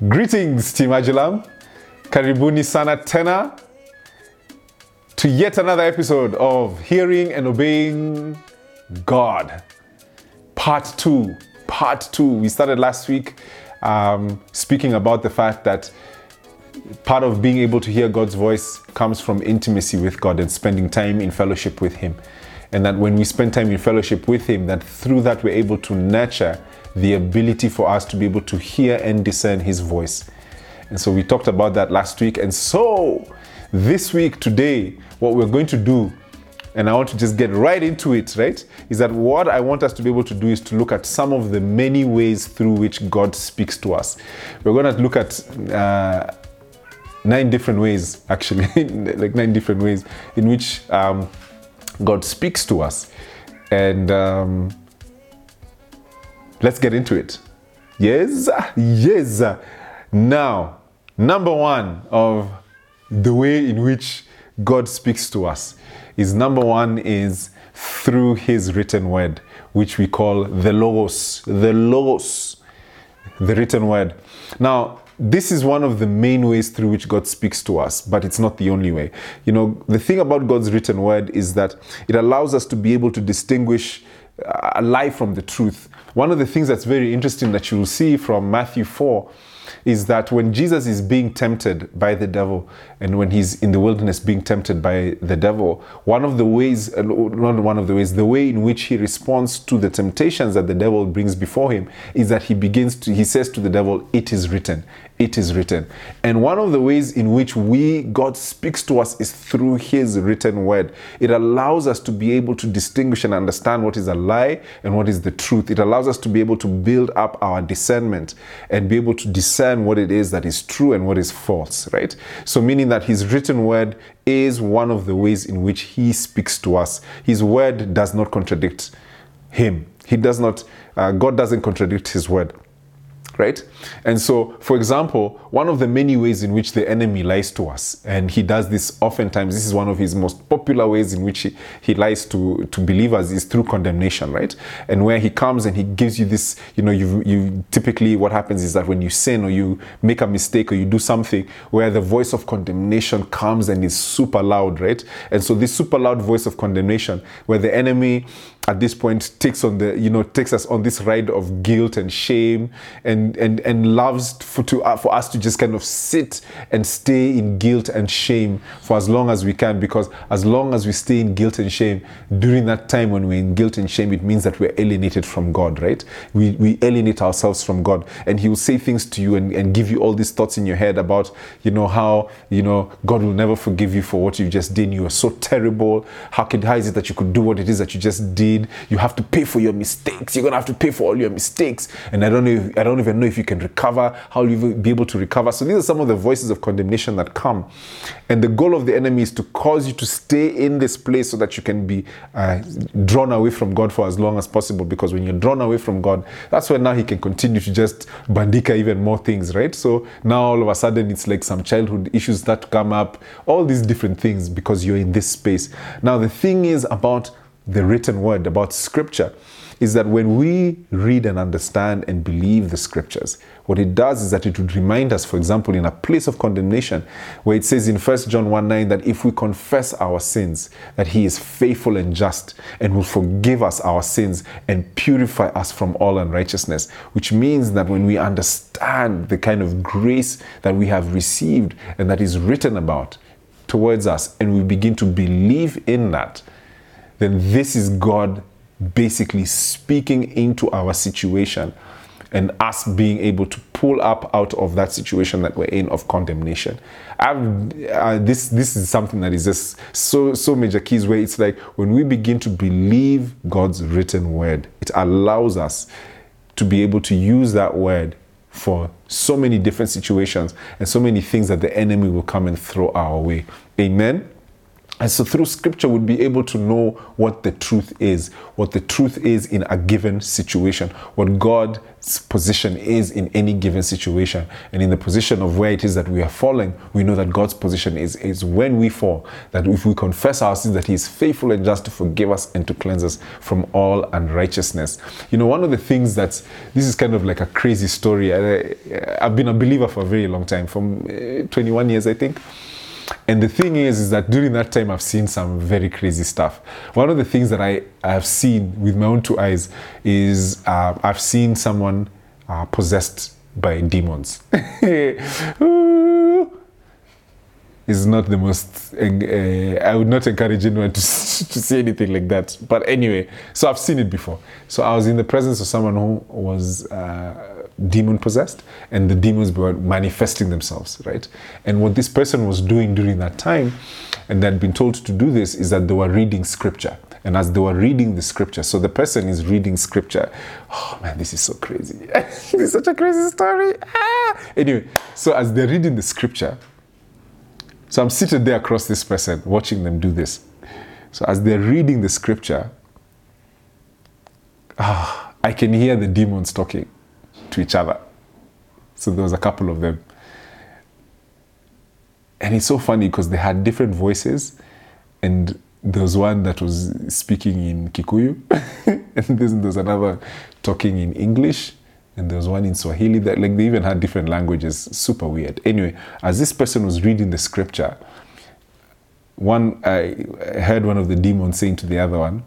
Greetings, Team Ajulam. Karibuni sana tena to yet another episode of Hearing and Obeying God. Part two. Part two. We started last week um, speaking about the fact that part of being able to hear God's voice comes from intimacy with God and spending time in fellowship with Him. And that when we spend time in fellowship with Him, that through that we're able to nurture the ability for us to be able to hear and discern His voice. And so we talked about that last week. And so this week, today, what we're going to do, and I want to just get right into it, right? Is that what I want us to be able to do is to look at some of the many ways through which God speaks to us. We're going to look at uh, nine different ways, actually, like nine different ways in which um, God speaks to us. And um, let's get into it. Yes, yes. Now, number one of the way in which God speaks to us is number one is through his written word, which we call the Logos. The Logos, the written word. Now, this is one of the main ways through which God speaks to us, but it's not the only way. You know, the thing about God's written word is that it allows us to be able to distinguish a lie from the truth. One of the things that's very interesting that you'll see from Matthew 4 is that when Jesus is being tempted by the devil and when he's in the wilderness being tempted by the devil, one of the ways, uh, not one of the ways, the way in which he responds to the temptations that the devil brings before him is that he begins to, he says to the devil, It is written, it is written. And one of the ways in which we, God speaks to us is through his written word. It allows us to be able to distinguish and understand what is a lie and what is the truth. It allows us to be able to build up our discernment and be able to discern what it is that is true and what is false, right? So, meaning that his written word is one of the ways in which he speaks to us. His word does not contradict him. He does not, uh, God doesn't contradict his word right? And so, for example, one of the many ways in which the enemy lies to us, and he does this oftentimes, this is one of his most popular ways in which he, he lies to, to believers is through condemnation, right? And where he comes and he gives you this, you know, you, you typically what happens is that when you sin or you make a mistake or you do something where the voice of condemnation comes and is super loud, right? And so this super loud voice of condemnation, where the enemy at this point takes on the you know takes us on this ride of guilt and shame and and and loves for to uh, for us to just kind of sit and stay in guilt and shame for as long as we can because as long as we stay in guilt and shame during that time when we're in guilt and shame it means that we're alienated from God right we we alienate ourselves from God and he will say things to you and, and give you all these thoughts in your head about you know how you know God will never forgive you for what you've just did you are so terrible how can how is it that you could do what it is that you just did you have to pay for your mistakes. You're gonna have to pay for all your mistakes. And I don't know. If, I don't even know if you can recover. How will you be able to recover? So these are some of the voices of condemnation that come. And the goal of the enemy is to cause you to stay in this place so that you can be uh, drawn away from God for as long as possible. Because when you're drawn away from God, that's when now he can continue to just bandika even more things, right? So now all of a sudden it's like some childhood issues that come up, all these different things because you're in this space. Now the thing is about the written word, about scripture, is that when we read and understand and believe the scriptures, what it does is that it would remind us, for example, in a place of condemnation, where it says in 1 John 1 9 that if we confess our sins, that he is faithful and just and will forgive us our sins and purify us from all unrighteousness, which means that when we understand the kind of grace that we have received and that is written about towards us, and we begin to believe in that, then this is God basically speaking into our situation and us being able to pull up out of that situation that we're in of condemnation. Uh, this this is something that is just so so major keys where it's like when we begin to believe God's written word, it allows us to be able to use that word for so many different situations and so many things that the enemy will come and throw our way. Amen. And so through scripture, we'd be able to know what the truth is, what the truth is in a given situation, what God's position is in any given situation. And in the position of where it is that we are falling, we know that God's position is, is when we fall, that if we confess our sins, that He is faithful and just to forgive us and to cleanse us from all unrighteousness. You know, one of the things that's, this is kind of like a crazy story. I, I've been a believer for a very long time, from uh, 21 years, I think. And the thing is, is that during that time, I've seen some very crazy stuff. One of the things that I, have seen with my own two eyes is uh, I've seen someone uh, possessed by demons. is not the most uh, i would not encourage anyone to, to see anything like that but anyway so i've seen it before so i was in the presence of someone who was uh, demon possessed and the demons were manifesting themselves, right? And what this person was doing during that time, and they'd been told to do this, is that they were reading scripture. And as they were reading the scripture, so the person is reading scripture. Oh man, this is so crazy. this is such a crazy story. Ah! Anyway, so as they're reading the scripture, so I'm seated there across this person, watching them do this. So as they're reading the scripture, ah, I can hear the demons talking to each other. So there was a couple of them. And it's so funny because they had different voices. And there was one that was speaking in Kikuyu, and then there was another talking in English, and there was one in Swahili. That like they even had different languages. Super weird. Anyway, as this person was reading the scripture, one I heard one of the demons saying to the other one,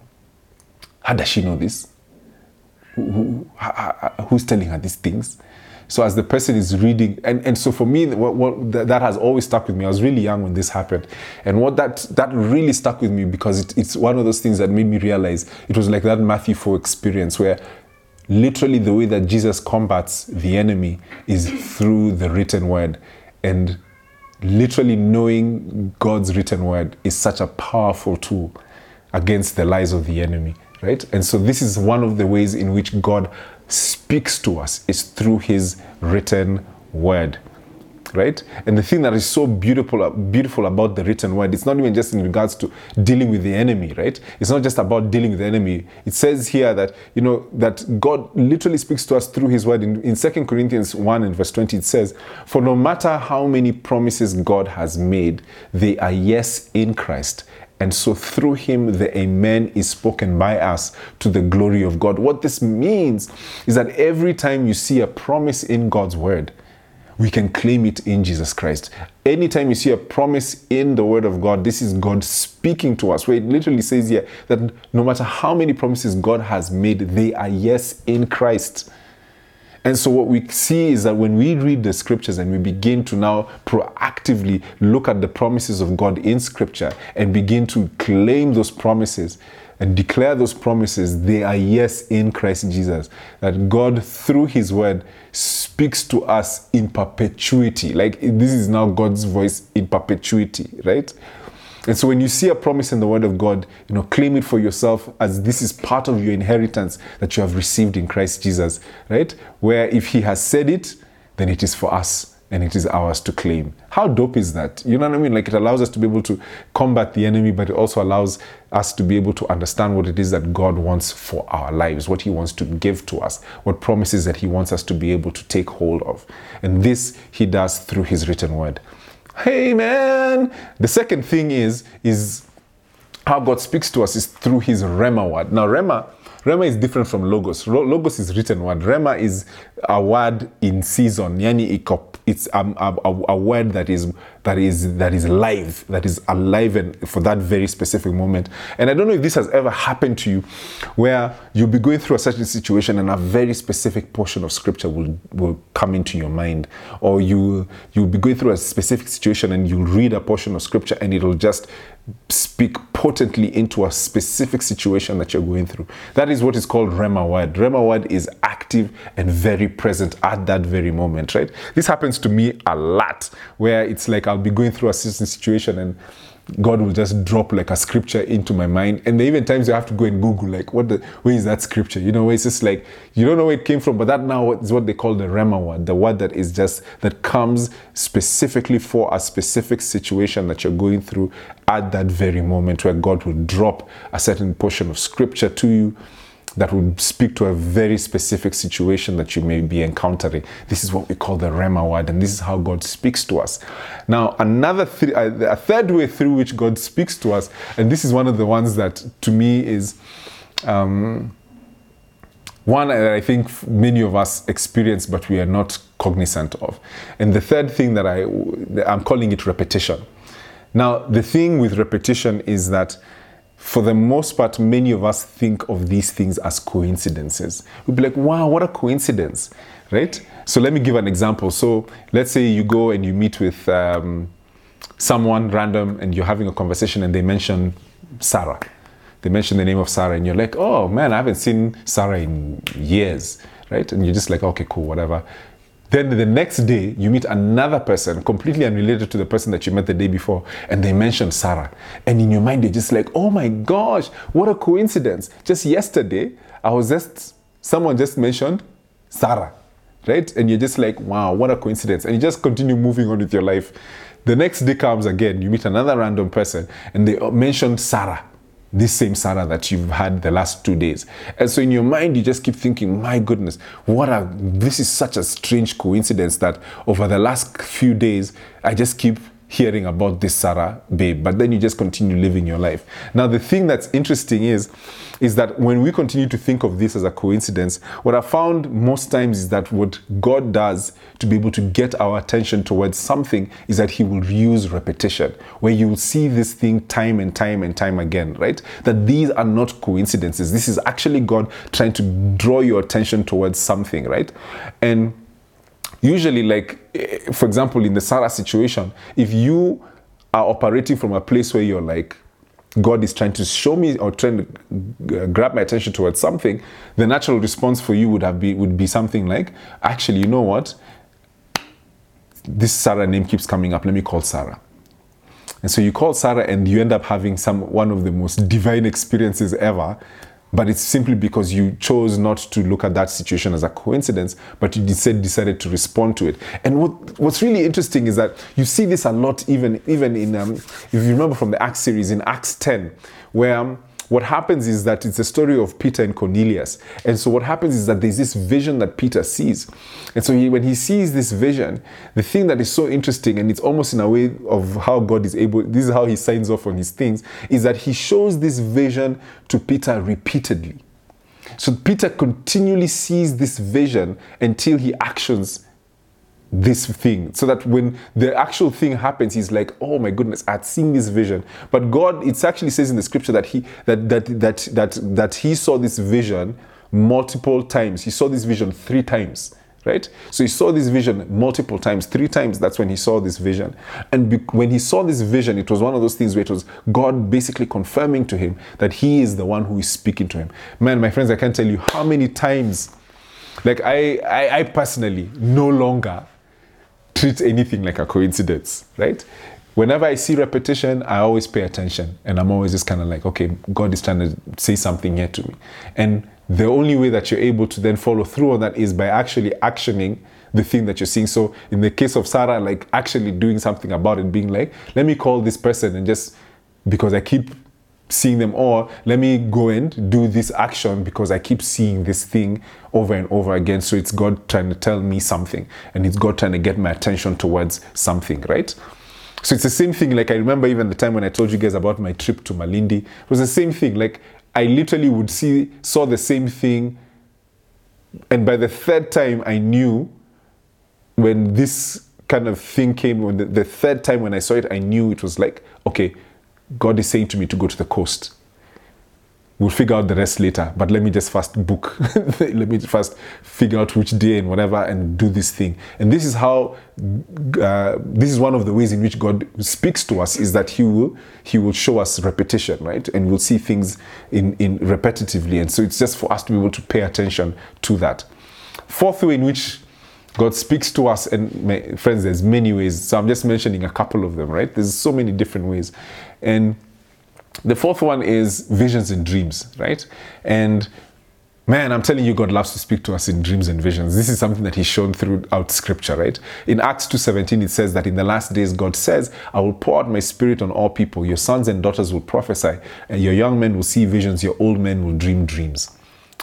"How does she know this?" Who, who's telling her these things? So as the person is reading, and, and so for me, what, what, that has always stuck with me. I was really young when this happened, and what that that really stuck with me because it, it's one of those things that made me realize it was like that Matthew four experience where literally the way that Jesus combats the enemy is through the written word, and literally knowing God's written word is such a powerful tool against the lies of the enemy right? And so this is one of the ways in which God speaks to us is through his written word right? And the thing that is so beautiful beautiful about the written word it's not even just in regards to dealing with the enemy right? It's not just about dealing with the enemy. It says here that you know that god literally speaks to us through his word. In, in 2 corinthians 1 and verse 20 it says for no matter how many promises god has made they are yes in christ and so through him, the Amen is spoken by us to the glory of God. What this means is that every time you see a promise in God's word, we can claim it in Jesus Christ. Anytime you see a promise in the Word of God, this is God speaking to us, where it literally says here that no matter how many promises God has made, they are yes in Christ. And so, what we see is that when we read the scriptures and we begin to now proactively look at the promises of God in scripture and begin to claim those promises and declare those promises, they are yes in Christ Jesus. That God, through His word, speaks to us in perpetuity. Like this is now God's voice in perpetuity, right? And so when you see a promise in the word of God, you know, claim it for yourself as this is part of your inheritance that you have received in Christ Jesus, right? Where if he has said it, then it is for us and it is ours to claim. How dope is that? You know what I mean? Like it allows us to be able to combat the enemy, but it also allows us to be able to understand what it is that God wants for our lives, what He wants to give to us, what promises that He wants us to be able to take hold of. And this He does through His written word. Hey man. The second thing is is how God speaks to us is through his Rhema word. Now Rhema Rhema is different from logos. Logos is written word. Rhema is a word in season. Yani it's a, a, word that is that is that is live, that is alive and for that very specific moment. And I don't know if this has ever happened to you, where you'll be going through a certain situation and a very specific portion of scripture will will come into your mind, or you you'll be going through a specific situation and you'll read a portion of scripture and it'll just speak potently into a specific situation that you're going through. That is what is called Rhema word. Rhema word is active and very present at that very moment, right? This happens to me a lot where it's like I'll be going through a certain situation and God will just drop like a scripture into my mind. And even times you have to go and Google, like, what the, where is that scripture? You know, where it's just like, you don't know where it came from, but that now is what they call the Rhema word, the word that is just, that comes specifically for a specific situation that you're going through at that very moment where God will drop a certain portion of scripture to you that would speak to a very specific situation that you may be encountering. This is what we call the Rhema word, and this is how God speaks to us. Now, another th- a third way through which God speaks to us, and this is one of the ones that to me is um, one that I think many of us experience, but we are not cognizant of. And the third thing that I I'm calling it repetition. Now, the thing with repetition is that for the most part, many of us think of these things as coincidences. We'd be like, wow, what a coincidence, right? So let me give an example. So let's say you go and you meet with um, someone random and you're having a conversation and they mention Sarah. They mention the name of Sarah and you're like, oh man, I haven't seen Sarah in years, right? And you're just like, okay, cool, whatever. Then the next day, you meet another person completely unrelated to the person that you met the day before, and they mention Sarah. And in your mind, you're just like, oh my gosh, what a coincidence. Just yesterday, I was just, someone just mentioned Sarah, right? And you're just like, wow, what a coincidence. And you just continue moving on with your life. The next day comes again, you meet another random person, and they mention Sarah this same Sarah that you've had the last two days. And so in your mind, you just keep thinking, my goodness, what a, this is such a strange coincidence that over the last few days, I just keep hearing about this Sarah babe, but then you just continue living your life. Now, the thing that's interesting is, is that when we continue to think of this as a coincidence, what I found most times is that what God does to be able to get our attention towards something is that He will use repetition, where you will see this thing time and time and time again, right? That these are not coincidences. This is actually God trying to draw your attention towards something, right? And usually like eh, for example in the sarah situation if you are operating from a place where you're like god is trying to show me or trying to grab my attention towards something the natural response for you would have be would be something like actually you know what? This sarah name keeps coming up. Let me call sarah. And so you call sarah and you end up having some one of the most divine experiences ever but it's simply because you chose not to look at that situation as a coincidence, but you decided, decided to respond to it. And what, what's really interesting is that you see this a lot, even even in um, if you remember from the Acts series in Acts 10, where um, what happens is that it's a story of Peter and Cornelius. And so what happens is that there's this vision that Peter sees. And so he, when he sees this vision, the thing that is so interesting, and it's almost in a way of how God is able, this is how he signs off on his things, is that he shows this vision to Peter repeatedly. So Peter continually sees this vision until he actions this thing so that when the actual thing happens he's like oh my goodness i'd seen this vision. But god it actually says in the scripture that he that that that that that he saw this vision multiple times. He saw this vision three times right? So he saw this vision multiple times. Three times that's when he saw this vision. And be, when he saw this vision it was one of those things where it was god basically confirming to him that he is the one who is speaking to him. Man my friends i can't tell you how many times like I, I, I personally no longer treat anything like a coincidence, right? Whenever I see repetition, I always pay attention and I'm always just kind of like, okay, God is trying to say something here to me. And the only way that you're able to then follow through on that is by actually actioning the thing that you're seeing. So in the case of Sarah, like actually doing something about it, being like, let me call this person and just because I keep seeing them or let me go and do this action because I keep seeing this thing over and over again. So it's God trying to tell me something and it's God trying to get my attention towards something, right? So it's the same thing. Like I remember even the time when I told you guys about my trip to Malindi, it was the same thing. Like I literally would see, saw the same thing. And by the third time, I knew when this kind of thing came, when the, the third time when I saw it, I knew it was like, okay, God is saying to me to go to the coast. We'll figure out the rest later, but let me just first book. let me first figure out which day and whatever and do this thing. And this is how, uh, this is one of the ways in which God speaks to us is that He will, He will show us repetition, right? And we'll see things in, in repetitively. And so it's just for us to be able to pay attention to that. Fourth way in which God speaks to us, and my friends, there's many ways. So I'm just mentioning a couple of them, right? There's so many different ways. And the fourth one is visions and dreams, right? And Man, I'm telling you, God loves to speak to us in dreams and visions. This is something that He's shown throughout Scripture, right? In Acts 2:17, it says that in the last days, God says, "I will pour out my Spirit on all people. Your sons and daughters will prophesy, and your young men will see visions. Your old men will dream dreams."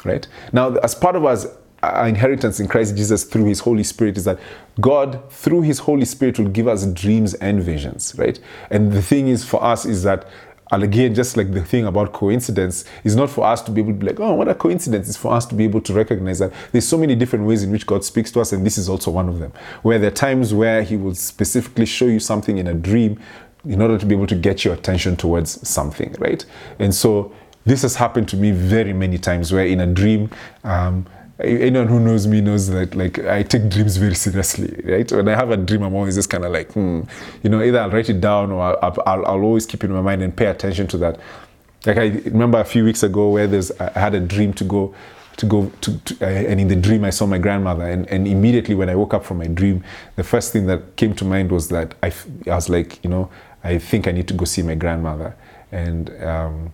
Right now, as part of us our inheritance in Christ Jesus through His Holy Spirit is that God, through His Holy Spirit, will give us dreams and visions, right? And the thing is for us is that and again, just like the thing about coincidence, is not for us to be able to be like, oh, what a coincidence. It's for us to be able to recognize that there's so many different ways in which God speaks to us, and this is also one of them. Where there are times where He will specifically show you something in a dream in order to be able to get your attention towards something, right? And so this has happened to me very many times where in a dream, um, anyone who knows me knows that like I take dreams very seriously, right? When I have a dream, I'm always just kind of like, hmm, you know, either I'll write it down or I'll, I'll, I'll, always keep it in my mind and pay attention to that. Like I remember a few weeks ago where there's I had a dream to go to go to, to uh, and in the dream I saw my grandmother and, and immediately when I woke up from my dream, the first thing that came to mind was that I, I was like, you know, I think I need to go see my grandmother and. Um,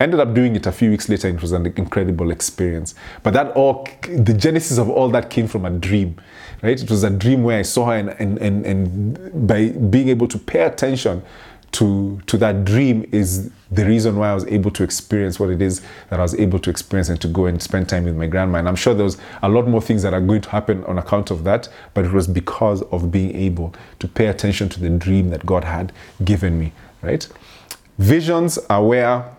ended up doing it a few weeks later. And it was an incredible experience. But that all, the genesis of all that came from a dream, right? It was a dream where I saw her, and, and, and, and by being able to pay attention to, to that dream is the reason why I was able to experience what it is that I was able to experience and to go and spend time with my grandma. And I'm sure there was a lot more things that are going to happen on account of that, but it was because of being able to pay attention to the dream that God had given me, right? Visions are where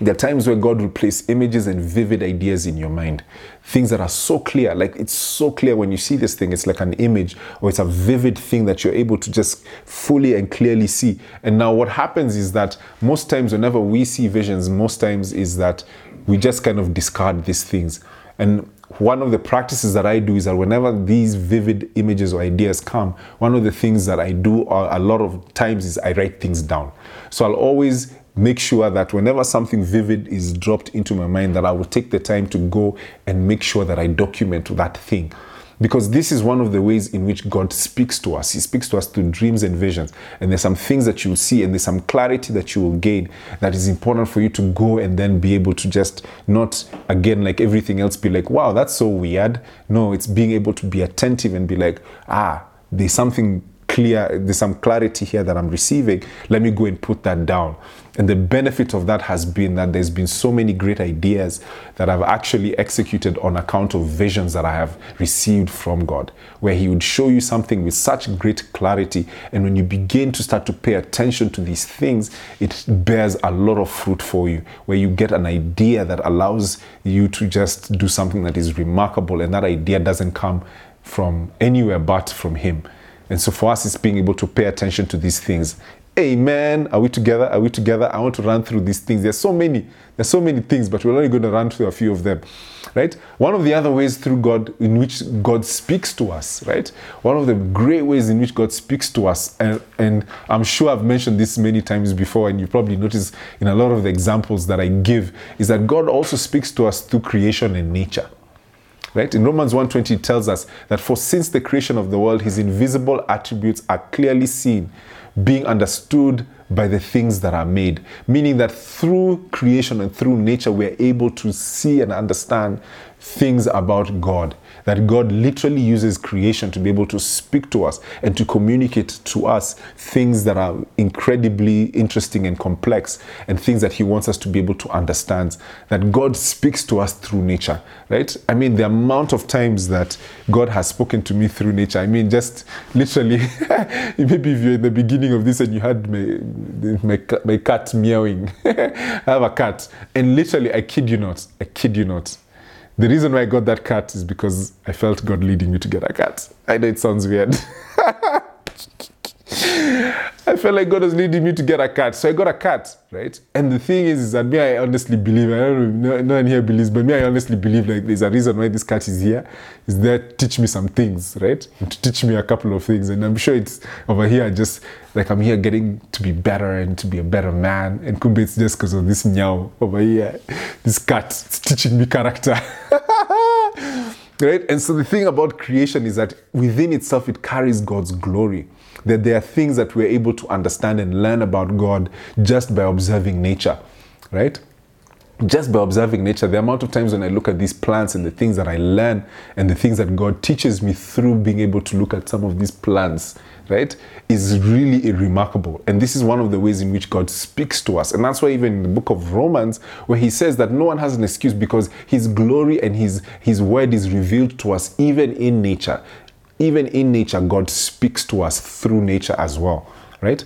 there are times where God will place images and vivid ideas in your mind. Things that are so clear, like it's so clear when you see this thing, it's like an image or it's a vivid thing that you're able to just fully and clearly see. And now, what happens is that most times, whenever we see visions, most times is that we just kind of discard these things. And one of the practices that I do is that whenever these vivid images or ideas come, one of the things that I do a lot of times is I write things down. So I'll always make sure that whenever something vivid is dropped into my mind that I will take the time to go and make sure that I document that thing because this is one of the ways in which God speaks to us. He speaks to us through dreams and visions. And there's some things that you'll see and there's some clarity that you will gain that is important for you to go and then be able to just not, again, like everything else, be like, wow, that's so weird. No, it's being able to be attentive and be like, ah, there's something clear, there's some clarity here that I'm receiving. Let me go and put that down. And the benefit of that has been that there's been so many great ideas that I've actually executed on account of visions that I have received from God, where He would show you something with such great clarity. And when you begin to start to pay attention to these things, it bears a lot of fruit for you, where you get an idea that allows you to just do something that is remarkable. And that idea doesn't come from anywhere but from Him. And so for us, it's being able to pay attention to these things. Amen. Are we together? Are we together? I want to run through these things. There's so many. There's so many things, but we're only going to run through a few of them. Right? One of the other ways through God in which God speaks to us, right? One of the great ways in which God speaks to us, and, and I'm sure I've mentioned this many times before, and you probably notice in a lot of the examples that I give, is that God also speaks to us through creation and nature. Right? In Romans 1:20 it tells us that for since the creation of the world his invisible attributes are clearly seen, being understood by the things that are made, meaning that through creation and through nature we're able to see and understand things about God that God literally uses creation to be able to speak to us and to communicate to us things that are incredibly interesting and complex and things that He wants us to be able to understand. That God speaks to us through nature, right? I mean, the amount of times that God has spoken to me through nature, I mean, just literally, maybe if you're in the beginning of this and you had my, my, my cat meowing, I have a cat, and literally, I kid you not, I kid you not the reason why I got that cat is because I felt God leading me to get a cat. I know it sounds weird. I felt like God was leading me to get a cat. So I got a cat, right? And the thing is, is that me, I honestly believe, I don't know, no one here believes, but me, I honestly believe like there's a reason why this cat is here. Is there to teach me some things, right? To teach me a couple of things. And I'm sure it's over here, just like I'm here getting to be better and to be a better man. And kumbe it's just because of this meow over here. This cat, it's teaching me character. Right? And so the thing about creation is that within itself it carries God's glory. That there are things that we're able to understand and learn about God just by observing nature. Right? just by observing nature, the amount of times when I look at these plants and the things that I learn and the things that God teaches me through being able to look at some of these plants, right, is really remarkable. And this is one of the ways in which God speaks to us. And that's why even in the book of Romans, where he says that no one has an excuse because his glory and his, his word is revealed to us even in nature. Even in nature, God speaks to us through nature as well, right?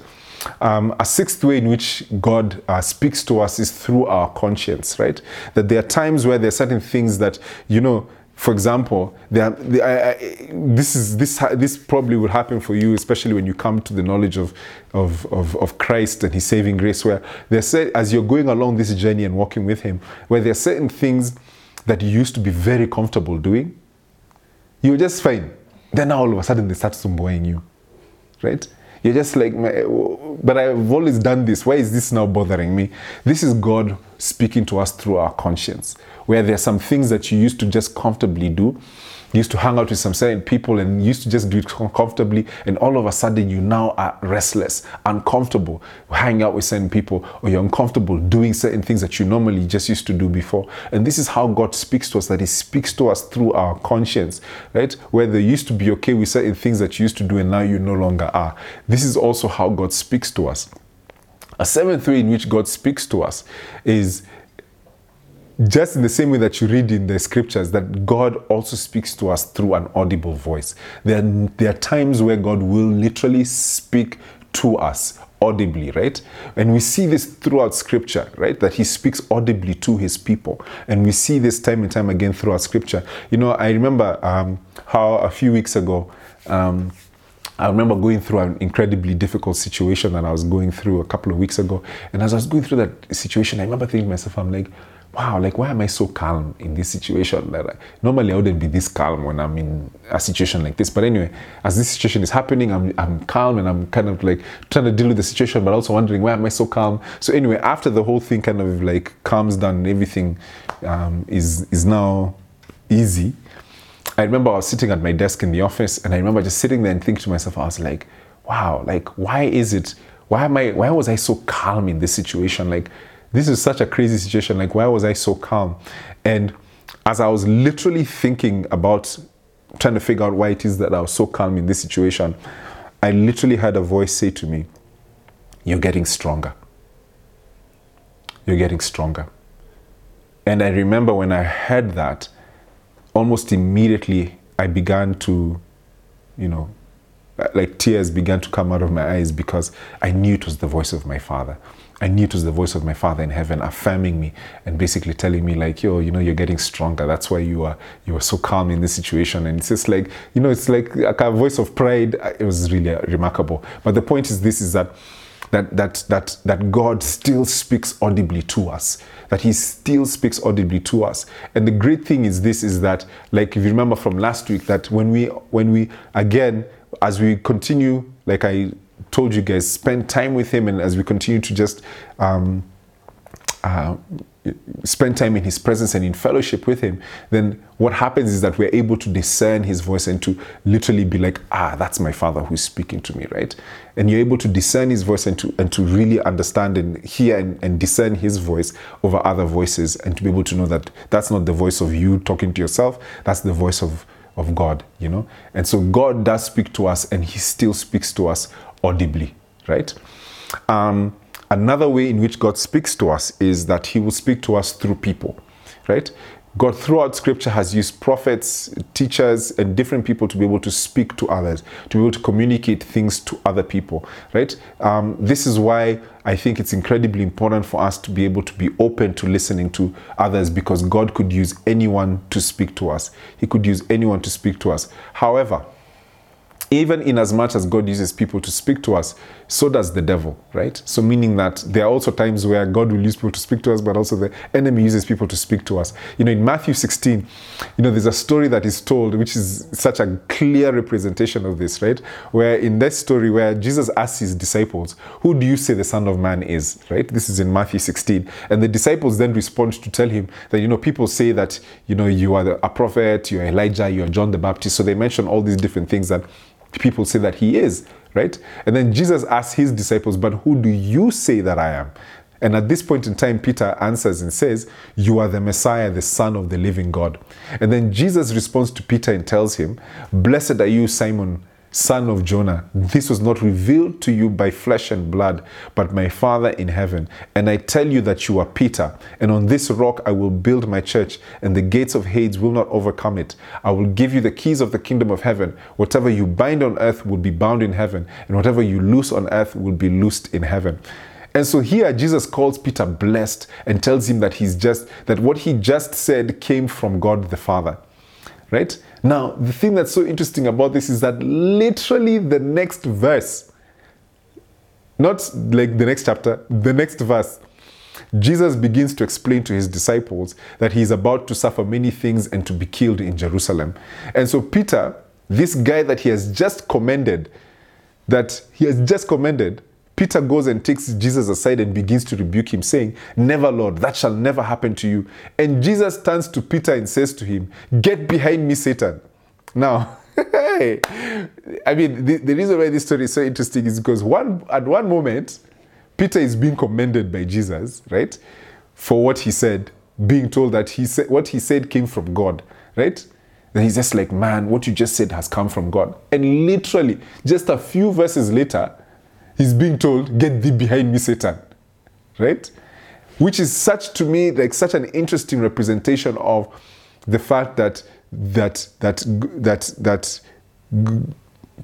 Um, a sixth way in which God uh, speaks to us is through our conscience, right? That there are times where there are certain things that, you know, for example, I, I, this is this this probably will happen for you, especially when you come to the knowledge of of, of, of Christ and His saving grace. Where there said, as you're going along this journey and walking with Him, where there are certain things that you used to be very comfortable doing, you're just fine. Then all of a sudden they start sumboing you, right? You're just like, eh, but I've always done this. Why is this now bothering me? This is God speaking to us through our conscience, where there are some things that you used to just comfortably do used to hang out with some certain people and used to just do it comfortably and all of a sudden you now are restless uncomfortable hanging out with certain people or you're uncomfortable doing certain things that you normally just used to do before. And this is how god speaks to us that he speaks to us through our conscience right? Where they used to be okay with certain things that you used to do and now you no longer are. This is also how god speaks to us. A seventh way in which god speaks to us is just in the same way that you read in the scriptures that God also speaks to us through an audible voice. There are, there are times where God will literally speak to us audibly, right? And we see this throughout scripture, right? That he speaks audibly to his people. And we see this time and time again throughout scripture. You know, I remember um, how a few weeks ago, um, I remember going through an incredibly difficult situation that I was going through a couple of weeks ago. And as I was going through that situation, I remember thinking to myself, I'm like, wow, like why am I so calm in this situation? I, normally I wouldn't be this calm when I'm in a situation like this. But anyway, as this situation is happening, I'm, I'm calm and I'm kind of like trying to deal with the situation, but also wondering why am I so calm? So anyway, after the whole thing kind of like calms down and everything um, is is now easy. I remember I was sitting at my desk in the office and I remember just sitting there and thinking to myself, I was like, wow, like why is it, why am I, why was I so calm in this situation? Like this is such a crazy situation. Like, why was I so calm? And as I was literally thinking about trying to figure out why it is that I was so calm in this situation, I literally had a voice say to me, You're getting stronger. You're getting stronger. And I remember when I heard that, almost immediately I began to, you know, like tears began to come out of my eyes because I knew it was the voice of my father. I knew it was the voice of my Father in heaven affirming me and basically telling me like, yo, you know, you're getting stronger. That's why you are you are so calm in this situation. And it's just like, you know, it's like, a voice of pride. It was really remarkable. But the point is this is that that that that that God still speaks audibly to us. That He still speaks audibly to us. And the great thing is this is that, like if you remember from last week, that when we when we again as we continue, like I told you guys, spend time with Him, and as we continue to just um, uh, spend time in His presence and in fellowship with Him, then what happens is that we're able to discern His voice and to literally be like, ah, that's my Father who's speaking to me, right? And you're able to discern His voice and to and to really understand and hear and, and discern His voice over other voices, and to be able to know that that's not the voice of you talking to yourself, that's the voice of of God, you know? And so God does speak to us and He still speaks to us audibly, right? Um, another way in which God speaks to us is that He will speak to us through people, right? God throughout scripture has used prophets, teachers, and different people to be able to speak to others, to be able to communicate things to other people, right? Um, this is why I think it's incredibly important for us to be able to be open to listening to others because God could use anyone to speak to us. He could use anyone to speak to us. However, even in as much as God uses people to speak to us, so does the devil, right? So, meaning that there are also times where God will use people to speak to us, but also the enemy uses people to speak to us. You know, in Matthew 16, you know, there's a story that is told, which is such a clear representation of this, right? Where in that story, where Jesus asks his disciples, Who do you say the Son of Man is, right? This is in Matthew 16. And the disciples then respond to tell him that, you know, people say that, you know, you are a prophet, you're Elijah, you're John the Baptist. So they mention all these different things that people say that he is, right? And then Jesus asks his disciples, But who do you say that I am? And at this point in time, Peter answers and says, You are the Messiah, the Son of the living God. And then Jesus responds to Peter and tells him, Blessed are you, Simon, son of Jonah, this was not revealed to you by flesh and blood, but my Father in heaven. And I tell you that you are Peter, and on this rock I will build my church, and the gates of Hades will not overcome it. I will give you the keys of the kingdom of heaven. Whatever you bind on earth will be bound in heaven, and whatever you loose on earth will be loosed in heaven. And so here Jesus calls Peter blessed and tells him that he's just that what he just said came from God the Father right? Now, the thing that's so interesting about this is that literally the next verse, not like the next chapter, the next verse, Jesus begins to explain to his disciples that he is about to suffer many things and to be killed in Jerusalem. And so, Peter, this guy that he has just commended, that he has just commended, Peter goes and takes Jesus aside and begins to rebuke him, saying, Never, Lord, that shall never happen to you. And Jesus turns to Peter and says to him, Get behind me, Satan. Now, I mean, the, the, reason why this story is so interesting is because one at one moment, Peter is being commended by Jesus, right, for what he said, being told that he said what he said came from God, right? Then he's just like, man, what you just said has come from God. And literally, just a few verses later, he's being told, Get thee behind me, Satan. Right? Which is such to me like such an interesting representation of the fact that that that that that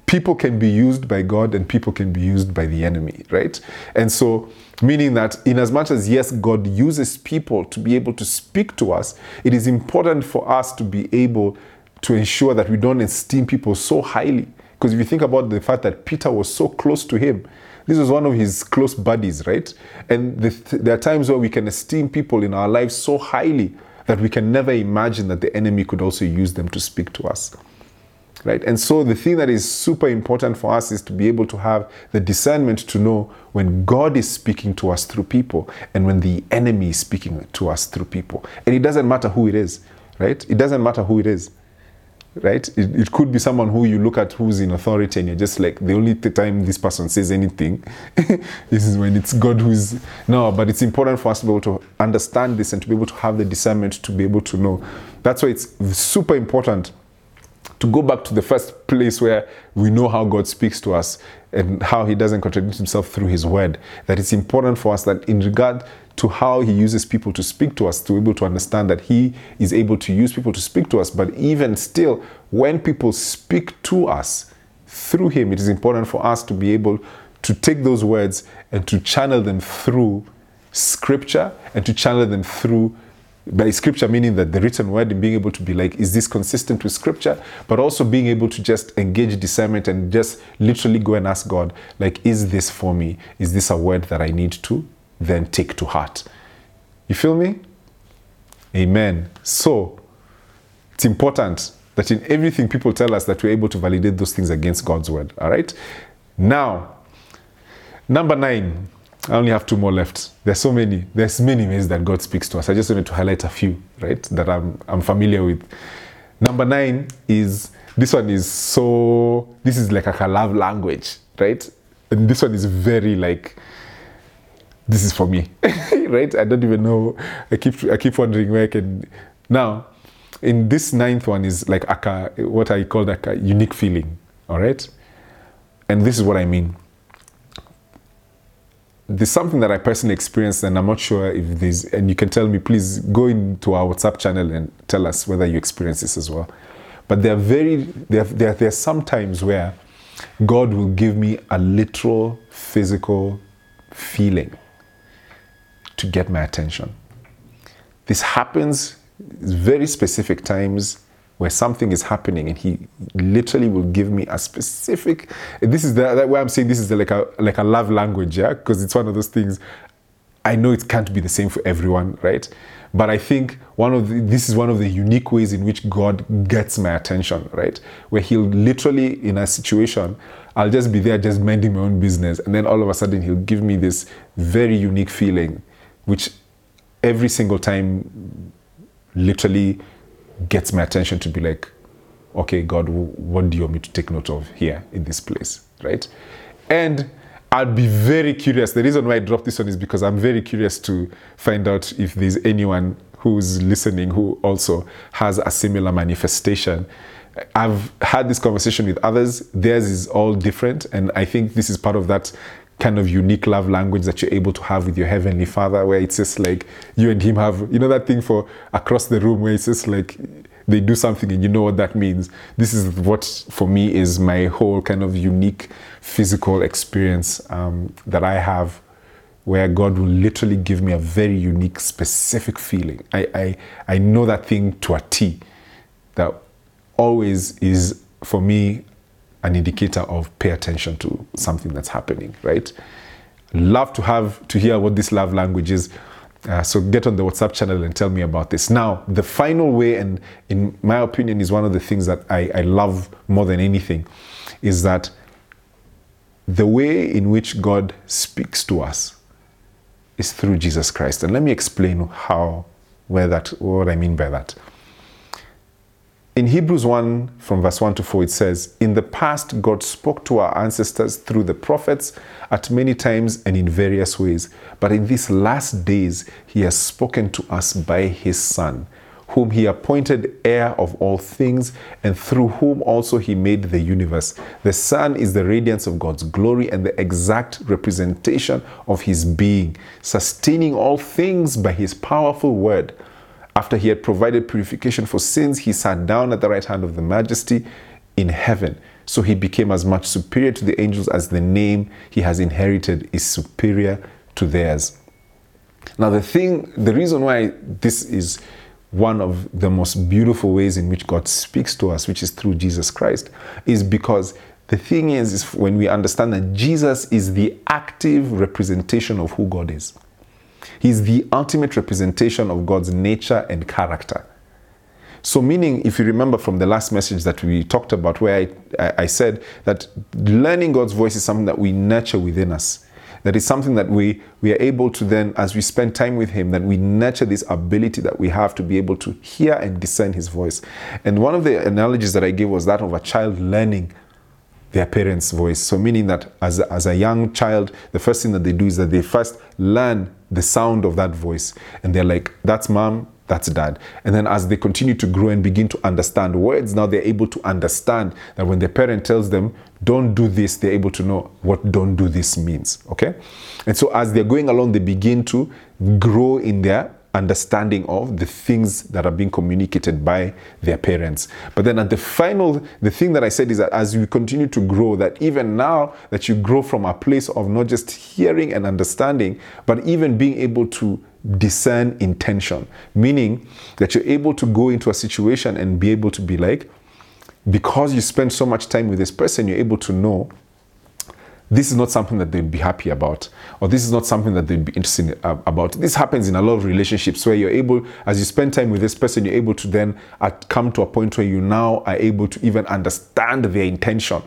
people can be used by God and people can be used by the enemy, right? And so, meaning that in as much as yes, God uses people to be able to speak to us, it is important for us to be able to ensure that we don't esteem people so highly. Because if you think about the fact that Peter was so close to him, this was one of his close buddies, right? And the th- there are times where we can esteem people in our lives so highly that we can never imagine that the enemy could also use them to speak to us. Right? And so the thing that is super important for us is to be able to have the discernment to know when God is speaking to us through people and when the enemy is speaking to us through people. And it doesn't matter who it is, right? It doesn't matter who it is right? It, it, could be someone who you look at who's in authority and you're just like, the only time this person says anything is when it's God who's. No, but it's important for us to be able to understand this and to be able to have the discernment to be able to know. That's why it's super important to go back to the first place where we know how God speaks to us and how He doesn't contradict Himself through His word. That it's important for us that in regard to how he uses people to speak to us, to be able to understand that he is able to use people to speak to us. But even still, when people speak to us through him, it is important for us to be able to take those words and to channel them through scripture and to channel them through by scripture meaning that the written word and being able to be like is this consistent with scripture but also being able to just engage discernment and just literally go and ask god like is this for me is this a word that i need to then take to heart. You feel me? Amen. So, it's important that in everything people tell us that we're able to validate those things against God's word. All right? Now, number nine. I only have two more left. There's so many. There's many ways that God speaks to us. I just wanted to highlight a few, right, that I'm, I'm familiar with. Number nine is this one is so, this is like a love language, right? And this one is very like, this is for me, right? I don't even know. I keep I keep wondering where I can. Now, in this ninth one is like a, what I call like a unique feeling. All right, and this is what I mean. There's something that I personally experienced, and I'm not sure if this. And you can tell me, please go into our WhatsApp channel and tell us whether you experience this as well. But there are very there there, there are some times where God will give me a literal physical feeling to get my attention. This happens very specific times where something is happening and he literally will give me a specific this is the that way i'm saying this is the, like a like a love language yeah? Because it's one of those things i know it can't be the same for everyone right? But i think one of the, this is one of the unique ways in which god gets my attention right? Where he'll literally in a situation i'll just be there just minding my own business and then all of a sudden he'll give me this very unique feeling which every single time literally gets my attention to be like, okay, God, what do you want me to take note of here in this place, right? And I'd be very curious. The reason why I dropped this one is because I'm very curious to find out if there's anyone who's listening who also has a similar manifestation. I've had this conversation with others. Theirs is all different. And I think this is part of that kind of unique love language that you're able to have with your heavenly father where it's just like you and him have you know that thing for across the room where it's just like they do something and you know what that means. This is what for me is my whole kind of unique physical experience um, that i have where god will literally give me a very unique specific feeling. I, I i know that thing to a t that always is for me an indicator of pay attention to something that's happening, right? Love to have to hear what this love language is. Uh, so get on the WhatsApp channel and tell me about this. Now, the final way, and in my opinion, is one of the things that I, I love more than anything, is that the way in which God speaks to us is through Jesus Christ. And let me explain how, where that, what I mean by that. In Hebrews 1, from verse 1 to 4, it says, In the past, God spoke to our ancestors through the prophets at many times and in various ways. But in these last days, He has spoken to us by His Son, whom He appointed heir of all things, and through whom also He made the universe. The Son is the radiance of God's glory and the exact representation of His being, sustaining all things by His powerful word. After he had provided purification for sins, he sat down at the right hand of the majesty in heaven. So he became as much superior to the angels as the name he has inherited is superior to theirs. Now, the thing, the reason why this is one of the most beautiful ways in which God speaks to us, which is through Jesus Christ, is because the thing is, is when we understand that Jesus is the active representation of who God is. He's the ultimate representation of God's nature and character. So, meaning, if you remember from the last message that we talked about, where I, I said that learning God's voice is something that we nurture within us. That is something that we, we are able to then, as we spend time with Him, that we nurture this ability that we have to be able to hear and discern His voice. And one of the analogies that I gave was that of a child learning their parents' voice. So, meaning that as a, as a young child, the first thing that they do is that they first learn the sound of that voice. And they're like, that's mom, that's dad. And then as they continue to grow and begin to understand words, now they're able to understand that when the parent tells them, don't do this, they're able to know what don't do this means. Okay? And so as they're going along, they begin to grow in their understanding of the things that are being communicated by their parents. But then at the final, the thing that I said is that as you continue to grow, that even now that you grow from a place of not just hearing and understanding, but even being able to discern intention, meaning that you're able to go into a situation and be able to be like, because you spend so much time with this person, you're able to know this is not something that they'd be happy about, or this is not something that they'd be interested uh, about. This happens in a lot of relationships where you're able, as you spend time with this person, you're able to then uh, come to a point where you now are able to even understand their intention.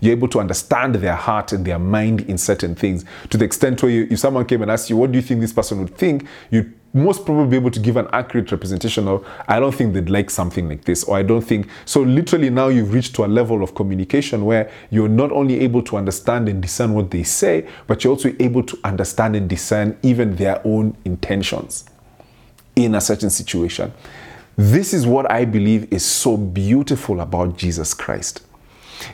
You're able to understand their heart and their mind in certain things to the extent where you, if someone came and asked you, What do you think this person would think? you most probably be able to give an accurate representation of i don't think they'd like something like this or i don't think so literally now you've reached to a level of communication where you're not only able to understand and discern what they say but you're also able to understand and discern even their own intentions in a certain situation. This is what i believe is so beautiful about jesus christ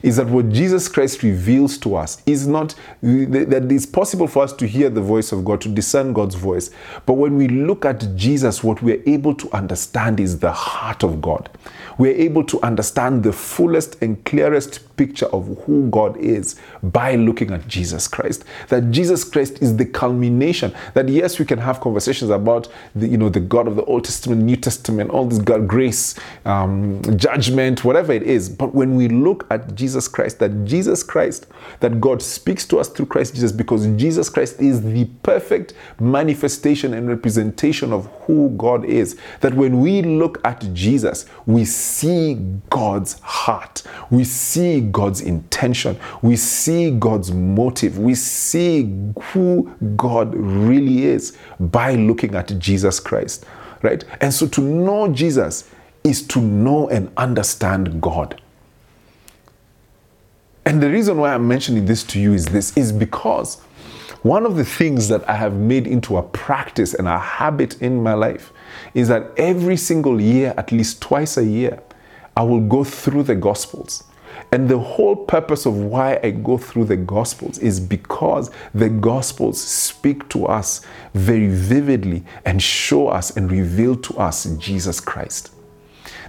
is that what Jesus Christ reveals to us is not that it's possible for us to hear the voice of God, to discern God's voice. But when we look at Jesus, what we're able to understand is the heart of God. We're able to understand the fullest and clearest picture of who God is by looking at Jesus Christ. That Jesus Christ is the culmination. That yes, we can have conversations about the you know the God of the Old Testament, New Testament, all this God grace, um, judgment, whatever it is. But when we look at Jesus Christ, that Jesus Christ, that God speaks to us through Christ Jesus, because Jesus Christ is the perfect manifestation and representation of who God is. That when we look at Jesus, we see God's heart. We see God's intention. We see God's motive. We see who God really is by looking at Jesus Christ, right? And so to know Jesus is to know and understand God. And the reason why I'm mentioning this to you is this is because one of the things that I have made into a practice and a habit in my life is that every single year, at least twice a year, I will go through the Gospels. And the whole purpose of why I go through the Gospels is because the Gospels speak to us very vividly and show us and reveal to us Jesus Christ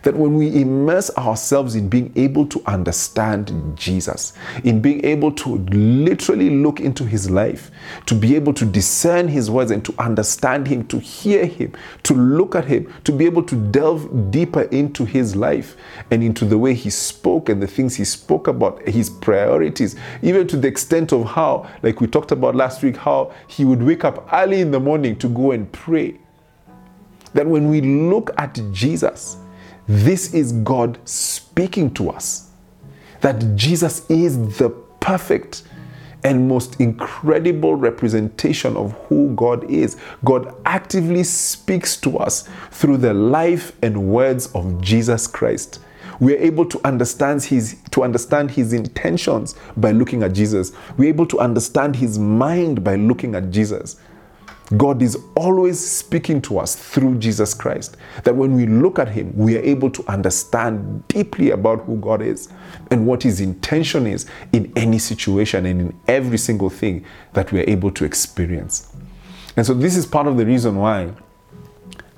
that when we immerse ourselves in being able to understand Jesus, in being able to literally look into his life, to be able to discern his words and to understand him, to hear him, to look at him, to be able to delve deeper into his life and into the way he spoke and the things he spoke about, his priorities, even to the extent of how, like we talked about last week, how he would wake up early in the morning to go and pray. That when we look at Jesus, this is God speaking to us that Jesus is the perfect and most incredible representation of who God is. God actively speaks to us through the life and words of Jesus Christ. We are able to understand his to understand his intentions by looking at Jesus. We're able to understand his mind by looking at Jesus. God is always speaking to us through Jesus Christ. That when we look at Him, we are able to understand deeply about who God is and what His intention is in any situation and in every single thing that we are able to experience. And so, this is part of the reason why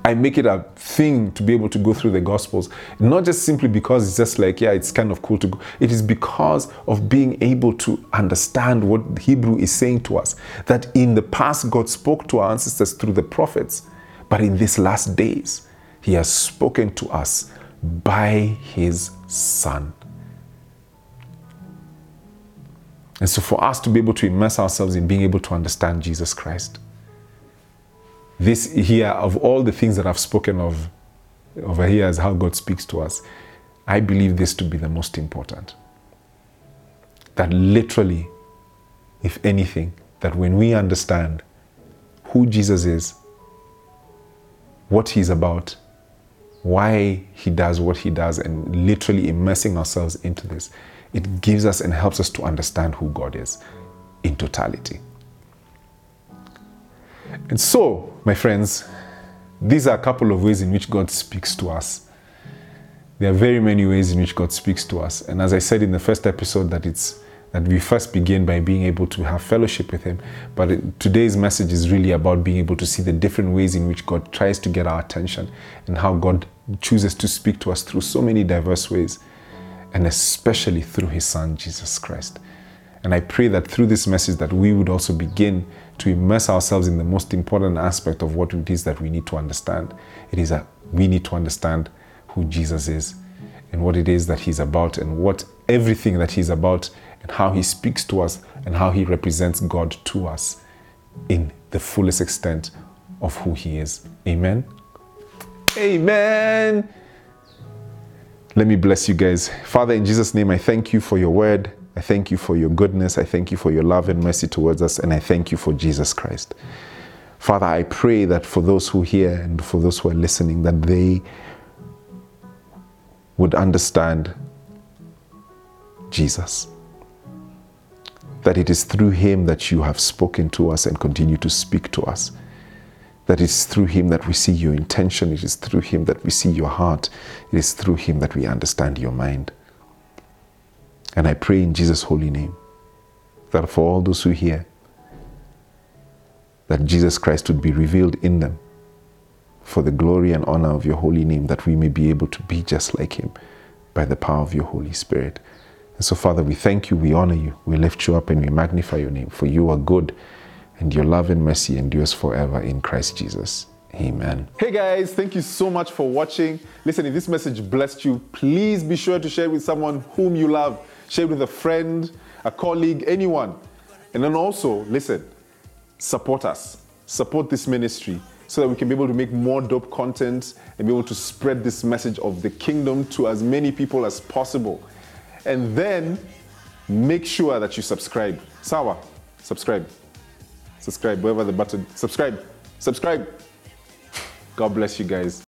I make it a thing to be able to go through the Gospels, not just simply because it's just like, yeah, it's kind of cool to go. It is because of being able to understand what Hebrew is saying to us. That in the past, God spoke to our ancestors through the prophets, but in these last days, He has spoken to us by His Son. And so, for us to be able to immerse ourselves in being able to understand Jesus Christ, this here, of all the things that I've spoken of over here as how God speaks to us, I believe this to be the most important. That literally, if anything, that when we understand who Jesus is, what he's about, why he does what he does, and literally immersing ourselves into this, it gives us and helps us to understand who God is in totality. And so, my friends, these are a couple of ways in which God speaks to us. There are very many ways in which God speaks to us. And as I said in the first episode, that it's that we first begin by being able to have fellowship with Him. But it, today's message is really about being able to see the different ways in which God tries to get our attention and how God chooses to speak to us through so many diverse ways, and especially through His Son, Jesus Christ. And I pray that through this message that we would also begin to immerse ourselves in the most important aspect of what it is that we need to understand. It is that we need to understand who Jesus is and what it is that he's about and what everything that he's about and how he speaks to us and how he represents God to us in the fullest extent of who he is. Amen. Amen. Let me bless you guys. Father, in Jesus' name, I thank you for your word. I thank you for your goodness. I thank you for your love and mercy towards us. And I thank you for Jesus Christ. Father, I pray that for those who hear and for those who are listening, that they would understand Jesus. That it is through him that you have spoken to us and continue to speak to us. That it's through him that we see your intention. It is through him that we see your heart. It is through him that we understand your mind. And I pray in Jesus' holy name that for all those who hear, that Jesus Christ would be revealed in them for the glory and honor of your holy name, that we may be able to be just like him by the power of your Holy Spirit. And so, Father, we thank you, we honor you, we lift you up, and we magnify your name, for you are good, and your love and mercy endures forever in Christ Jesus. Amen. Hey guys, thank you so much for watching. Listen, if this message blessed you, please be sure to share it with someone whom you love. Share it with a friend, a colleague, anyone. And then also, listen, support us, support this ministry so that we can be able to make more dope content and be able to spread this message of the kingdom to as many people as possible. And then make sure that you subscribe. Sawa, subscribe. Subscribe, wherever the button. Subscribe. Subscribe. God bless you guys.